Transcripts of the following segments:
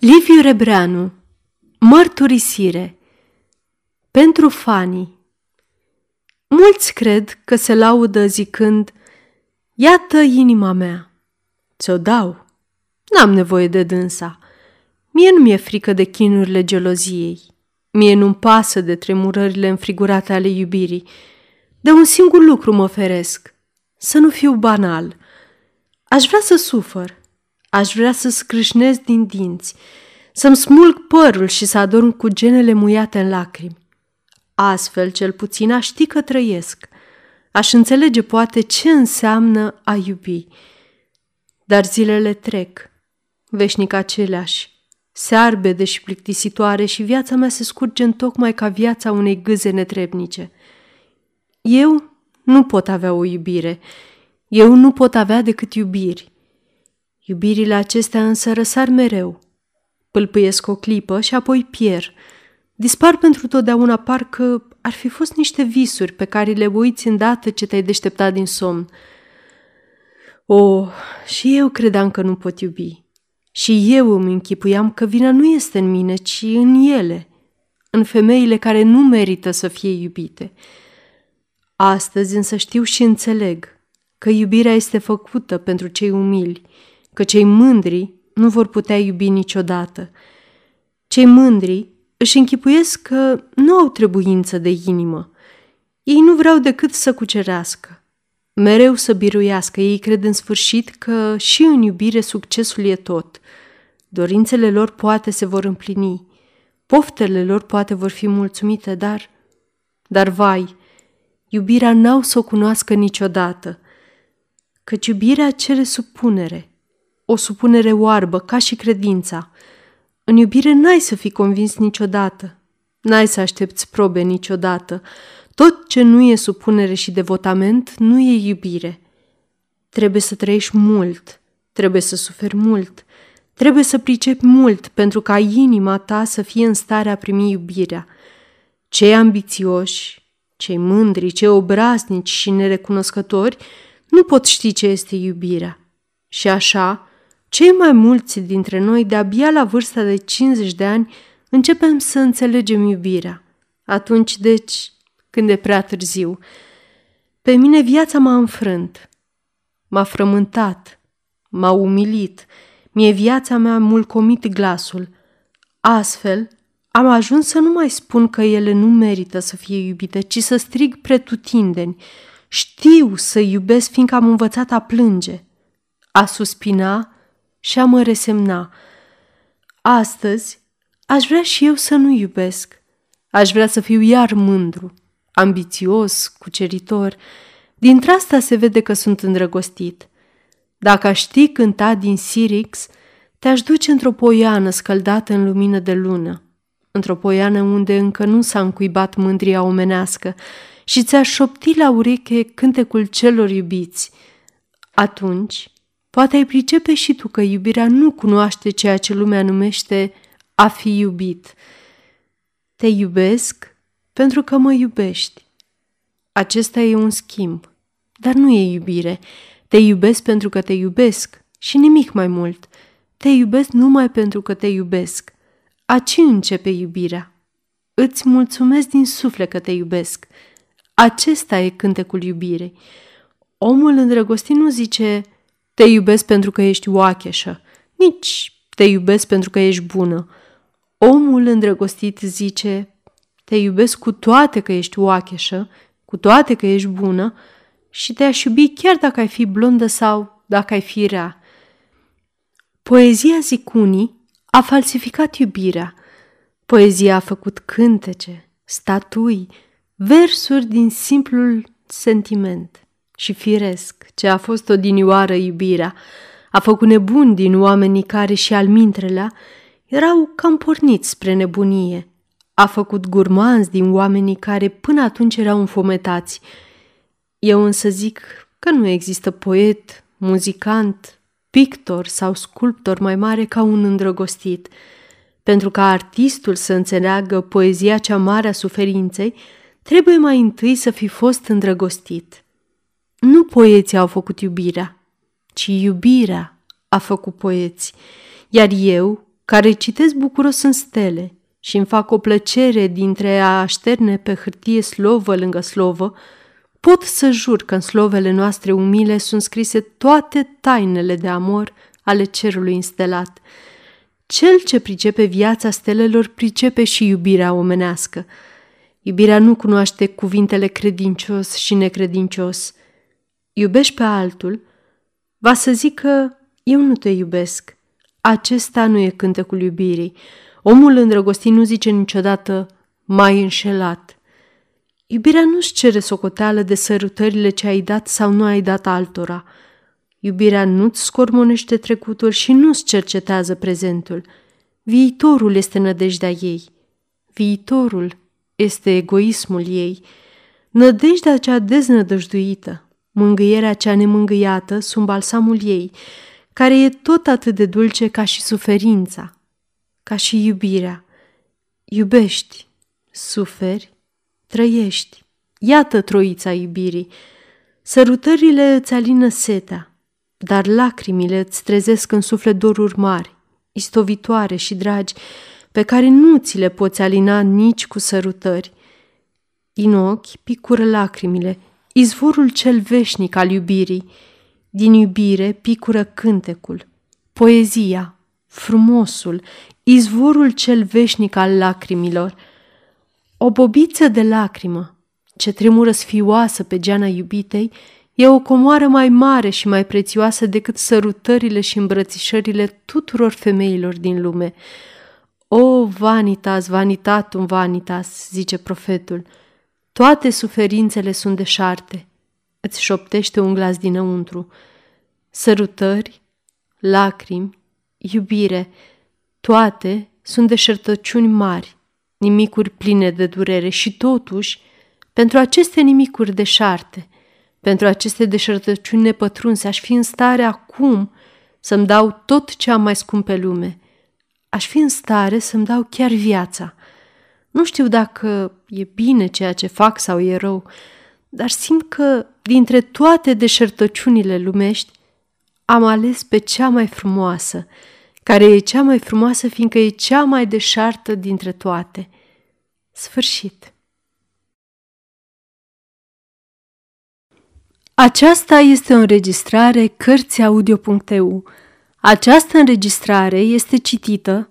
Liviu Rebreanu Mărturisire. Pentru fanii. Mulți cred că se laudă zicând Iată inima mea, ți-o dau, n-am nevoie de dânsa. Mie nu mi-e frică de chinurile geloziei, mie nu-mi pasă de tremurările înfrigurate ale iubirii. De un singur lucru mă feresc, să nu fiu banal. Aș vrea să sufăr, Aș vrea să scrâșnez din dinți, să-mi smulg părul și să adorm cu genele muiate în lacrimi. Astfel, cel puțin, aș ști că trăiesc. Aș înțelege, poate, ce înseamnă a iubi. Dar zilele trec, veșnic aceleași, searbede și plictisitoare și viața mea se scurge în tocmai ca viața unei gâze netrebnice. Eu nu pot avea o iubire, eu nu pot avea decât iubiri. Iubirile acestea însă răsar mereu. Pâlpâiesc o clipă și apoi pier. Dispar pentru totdeauna parcă ar fi fost niște visuri pe care le uiți îndată ce te-ai deșteptat din somn. O, oh, și eu credeam că nu pot iubi. Și eu îmi închipuiam că vina nu este în mine, ci în ele, în femeile care nu merită să fie iubite. Astăzi însă știu și înțeleg că iubirea este făcută pentru cei umili, că cei mândri nu vor putea iubi niciodată. Cei mândri își închipuiesc că nu au trebuință de inimă. Ei nu vreau decât să cucerească, mereu să biruiască. Ei cred în sfârșit că și în iubire succesul e tot. Dorințele lor poate se vor împlini, poftele lor poate vor fi mulțumite, dar... Dar vai, iubirea n-au să o cunoască niciodată, căci iubirea cere supunere, o supunere oarbă, ca și credința. În iubire n-ai să fii convins niciodată. N-ai să aștepți probe niciodată. Tot ce nu e supunere și devotament nu e iubire. Trebuie să trăiești mult, trebuie să suferi mult, trebuie să pricepi mult pentru ca inima ta să fie în stare a primi iubirea. Cei ambițioși, cei mândri, cei obraznici și nerecunoscători nu pot ști ce este iubirea. Și așa, cei mai mulți dintre noi, de-abia la vârsta de 50 de ani, începem să înțelegem iubirea. Atunci, deci, când e prea târziu, pe mine viața m-a înfrânt, m-a frământat, m-a umilit, mie viața mea mulcomit glasul. Astfel, am ajuns să nu mai spun că ele nu merită să fie iubite, ci să strig pretutindeni. Știu să iubesc fiindcă am învățat a plânge, a suspina și a mă resemna. Astăzi aș vrea și eu să nu iubesc. Aș vrea să fiu iar mândru, ambițios, cuceritor. Dintre asta se vede că sunt îndrăgostit. Dacă aș ști cânta din Sirix, te-aș duce într-o poiană scăldată în lumină de lună, într-o poiană unde încă nu s-a încuibat mândria omenească și ți-aș șopti la ureche cântecul celor iubiți. Atunci Poate ai pricepe și tu că iubirea nu cunoaște ceea ce lumea numește a fi iubit. Te iubesc pentru că mă iubești. Acesta e un schimb, dar nu e iubire. Te iubesc pentru că te iubesc și nimic mai mult. Te iubesc numai pentru că te iubesc. Aci începe iubirea. Îți mulțumesc din suflet că te iubesc. Acesta e cântecul iubirei. Omul îndrăgostit nu zice te iubesc pentru că ești oacheșă, nici te iubesc pentru că ești bună. Omul îndrăgostit zice, te iubesc cu toate că ești oacheșă, cu toate că ești bună și te-aș iubi chiar dacă ai fi blondă sau dacă ai fi rea. Poezia zicunii a falsificat iubirea. Poezia a făcut cântece, statui, versuri din simplul sentiment și firesc ce a fost odinioară iubirea. A făcut nebuni din oamenii care și al mintrelea erau cam porniți spre nebunie. A făcut gurmanzi din oamenii care până atunci erau înfometați. Eu însă zic că nu există poet, muzicant, pictor sau sculptor mai mare ca un îndrăgostit. Pentru ca artistul să înțeleagă poezia cea mare a suferinței, trebuie mai întâi să fi fost îndrăgostit. Nu poeții au făcut iubirea, ci iubirea a făcut poeți, iar eu care citesc bucuros în stele și îmi fac o plăcere dintre a așterne pe hârtie slovă lângă slovă, pot să jur că în slovele noastre umile sunt scrise toate tainele de amor ale cerului înstelat. Cel ce pricepe viața stelelor pricepe și iubirea omenească. Iubirea nu cunoaște cuvintele credincios și necredincios. Iubești pe altul, va să zică, eu nu te iubesc. Acesta nu e cântecul iubirii. Omul îndrăgostit nu zice niciodată, mai înșelat. Iubirea nu-și cere socoteală de sărutările ce ai dat sau nu ai dat altora. Iubirea nu-ți scormonește trecutul și nu-ți cercetează prezentul. Viitorul este nădejdea ei. Viitorul este egoismul ei. Nădejdea cea deznădăjduită, mângâierea cea nemângâiată sunt balsamul ei, care e tot atât de dulce ca și suferința, ca și iubirea. Iubești, suferi, trăiești. Iată troița iubirii. Sărutările îți alină setea, dar lacrimile îți trezesc în suflet doruri mari, istovitoare și dragi, pe care nu ți le poți alina nici cu sărutări. Din ochi picură lacrimile, izvorul cel veșnic al iubirii. Din iubire picură cântecul, poezia, frumosul, izvorul cel veșnic al lacrimilor. O bobiță de lacrimă, ce tremură sfioasă pe geana iubitei, e o comoară mai mare și mai prețioasă decât sărutările și îmbrățișările tuturor femeilor din lume. O, vanitas, vanitatum vanitas, zice profetul, toate suferințele sunt deșarte, îți șoptește un glas dinăuntru. Sărutări, lacrimi, iubire, toate sunt deșertăciuni mari, nimicuri pline de durere și totuși, pentru aceste nimicuri deșarte, pentru aceste deșertăciuni nepătrunse, aș fi în stare acum să-mi dau tot ce am mai scump pe lume. Aș fi în stare să-mi dau chiar viața. Nu știu dacă e bine ceea ce fac sau e rău, dar simt că dintre toate deșertăciunile lumești am ales pe cea mai frumoasă, care e cea mai frumoasă fiindcă e cea mai deșartă dintre toate. Sfârșit. Aceasta este o înregistrare Cărțiaudio.eu. Această înregistrare este citită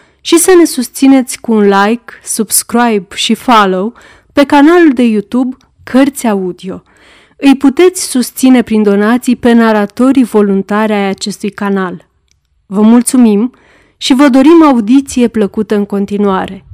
și să ne susțineți cu un like, subscribe și follow pe canalul de YouTube Cărți Audio. Îi puteți susține prin donații pe naratorii voluntari ai acestui canal. Vă mulțumim și vă dorim audiție plăcută în continuare.